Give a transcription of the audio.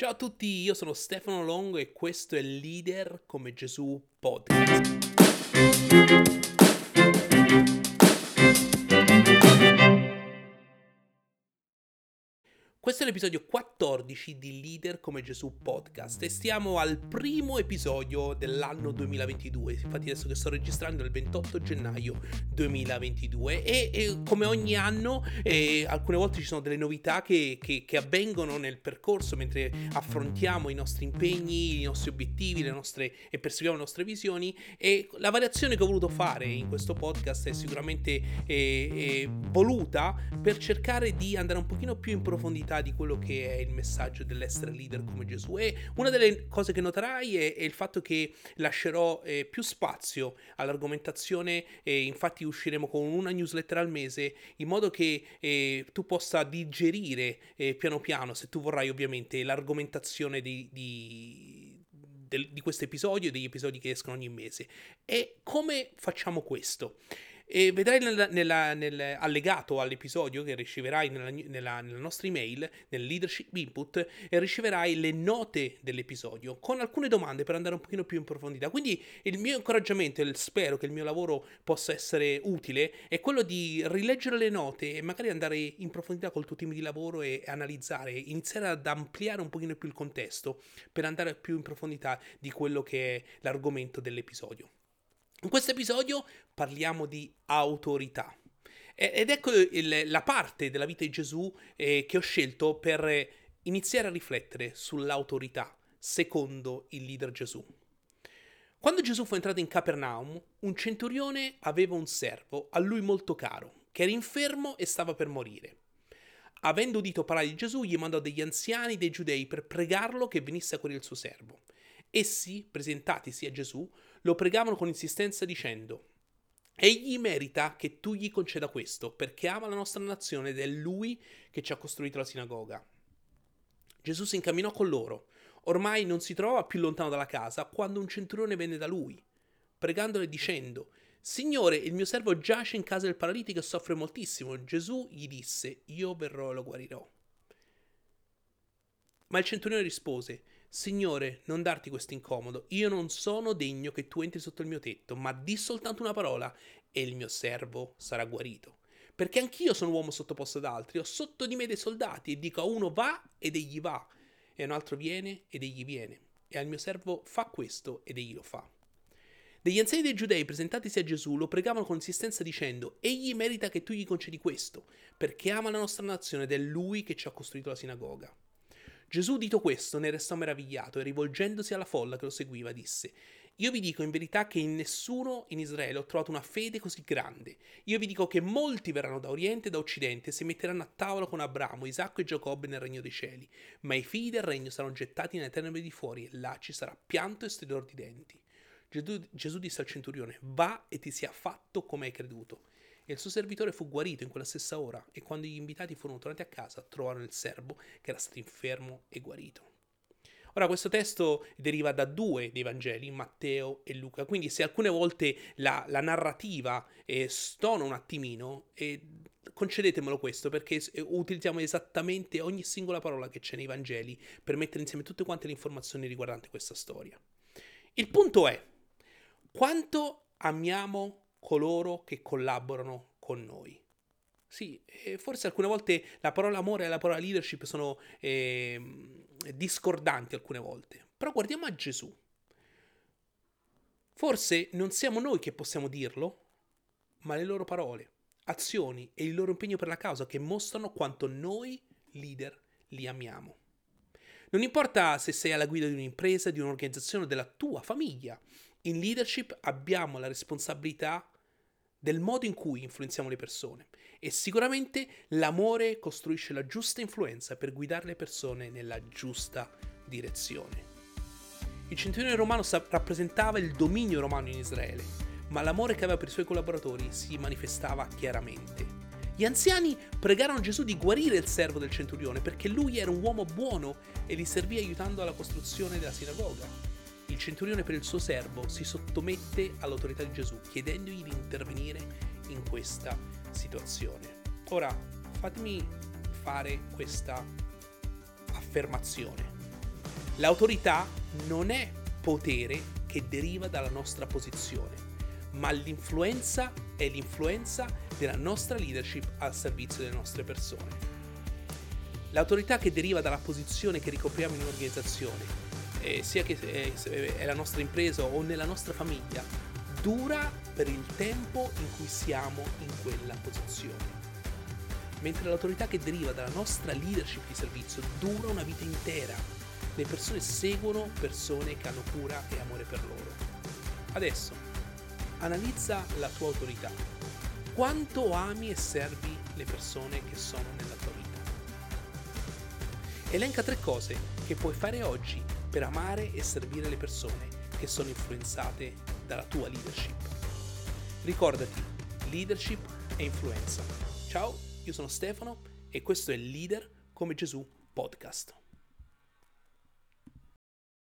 Ciao a tutti, io sono Stefano Longo e questo è Leader come Gesù Podcast. Questo è l'episodio 14 di Leader come Gesù podcast e stiamo al primo episodio dell'anno 2022. Infatti adesso che sto registrando è il 28 gennaio 2022 e, e come ogni anno eh, alcune volte ci sono delle novità che, che, che, avvengono nel percorso mentre affrontiamo i nostri impegni, i nostri obiettivi le nostre, e perseguiamo le nostre visioni e la variazione che ho voluto fare in questo podcast è sicuramente eh, eh, voluta per cercare di andare un pochino più in profondità di quello che è il messaggio dell'essere leader come Gesù. E una delle cose che noterai è, è il fatto che lascerò eh, più spazio all'argomentazione e infatti usciremo con una newsletter al mese in modo che eh, tu possa digerire eh, piano piano, se tu vorrai ovviamente, l'argomentazione di, di di questo episodio e degli episodi che escono ogni mese. E come facciamo questo? E vedrai nella, nella, nell'allegato all'episodio che riceverai nella, nella, nostra email, nel leadership input, e riceverai le note dell'episodio con alcune domande per andare un pochino più in profondità. Quindi il mio incoraggiamento e spero che il mio lavoro possa essere utile è quello di rileggere le note e magari andare in profondità col tuo team di lavoro e analizzare, iniziare ad ampliare un pochino più il contesto per andare più in profondità di quello che è l'argomento dell'episodio. In questo episodio parliamo di autorità. Ed ecco il, la parte della vita di Gesù eh, che ho scelto per iniziare a riflettere sull'autorità secondo il leader Gesù. Quando Gesù fu entrato in Capernaum, un centurione aveva un servo, a lui molto caro, che era infermo e stava per morire. Avendo udito parlare di Gesù, gli mandò degli anziani dei giudei per pregarlo che venisse a curare il suo servo. Essi, presentatisi a Gesù, lo pregavano con insistenza dicendo Egli merita che tu gli conceda questo, perché ama la nostra nazione ed è lui che ci ha costruito la sinagoga. Gesù si incamminò con loro. Ormai non si trovava più lontano dalla casa quando un centurione venne da lui, pregandole dicendo Signore, il mio servo giace in casa del paralitico e soffre moltissimo. Gesù gli disse Io verrò e lo guarirò. Ma il centurione rispose Signore, non darti questo incomodo, io non sono degno che tu entri sotto il mio tetto, ma di soltanto una parola e il mio servo sarà guarito. Perché anch'io sono uomo sottoposto ad altri, ho sotto di me dei soldati e dico a uno va ed egli va, e a un altro viene ed egli viene, e al mio servo fa questo ed egli lo fa. Degli anziani dei giudei presentatisi a Gesù lo pregavano con insistenza dicendo Egli merita che tu gli concedi questo, perché ama la nostra nazione ed è lui che ci ha costruito la sinagoga. Gesù, udito questo, ne restò meravigliato e rivolgendosi alla folla che lo seguiva, disse: Io vi dico in verità che in nessuno in Israele ho trovato una fede così grande. Io vi dico che molti verranno da oriente e da occidente e si metteranno a tavola con Abramo, Isacco e Giacobbe nel regno dei cieli. Ma i figli del regno saranno gettati nelle tenebre di fuori e là ci sarà pianto e stridore di denti. Gesù, Gesù disse al centurione: Va e ti sia fatto come hai creduto e il suo servitore fu guarito in quella stessa ora e quando gli invitati furono tornati a casa trovarono il servo che era stato infermo e guarito. Ora, questo testo deriva da due dei Vangeli, Matteo e Luca, quindi se alcune volte la, la narrativa eh, stona un attimino, eh, concedetemelo questo perché utilizziamo esattamente ogni singola parola che c'è nei Vangeli per mettere insieme tutte quante le informazioni riguardanti questa storia. Il punto è, quanto amiamo coloro che collaborano con noi. Sì, forse alcune volte la parola amore e la parola leadership sono eh, discordanti alcune volte, però guardiamo a Gesù. Forse non siamo noi che possiamo dirlo, ma le loro parole, azioni e il loro impegno per la causa che mostrano quanto noi leader li amiamo. Non importa se sei alla guida di un'impresa, di un'organizzazione o della tua famiglia, in leadership abbiamo la responsabilità del modo in cui influenziamo le persone e sicuramente l'amore costruisce la giusta influenza per guidare le persone nella giusta direzione. Il centurione romano rappresentava il dominio romano in Israele, ma l'amore che aveva per i suoi collaboratori si manifestava chiaramente. Gli anziani pregarono Gesù di guarire il servo del centurione perché lui era un uomo buono e li servì aiutando alla costruzione della sinagoga il centurione per il suo servo si sottomette all'autorità di Gesù, chiedendogli di intervenire in questa situazione. Ora, fatemi fare questa affermazione. L'autorità non è potere che deriva dalla nostra posizione, ma l'influenza è l'influenza della nostra leadership al servizio delle nostre persone. L'autorità che deriva dalla posizione che ricopriamo in un'organizzazione, eh, sia che eh, è la nostra impresa o nella nostra famiglia, dura per il tempo in cui siamo in quella posizione. Mentre l'autorità che deriva dalla nostra leadership di servizio dura una vita intera. Le persone seguono persone che hanno cura e amore per loro. Adesso, analizza la tua autorità. Quanto ami e servi le persone che sono nella tua vita? Elenca tre cose che puoi fare oggi per amare e servire le persone che sono influenzate dalla tua leadership. Ricordati, leadership e influenza. Ciao, io sono Stefano e questo è Leader come Gesù podcast.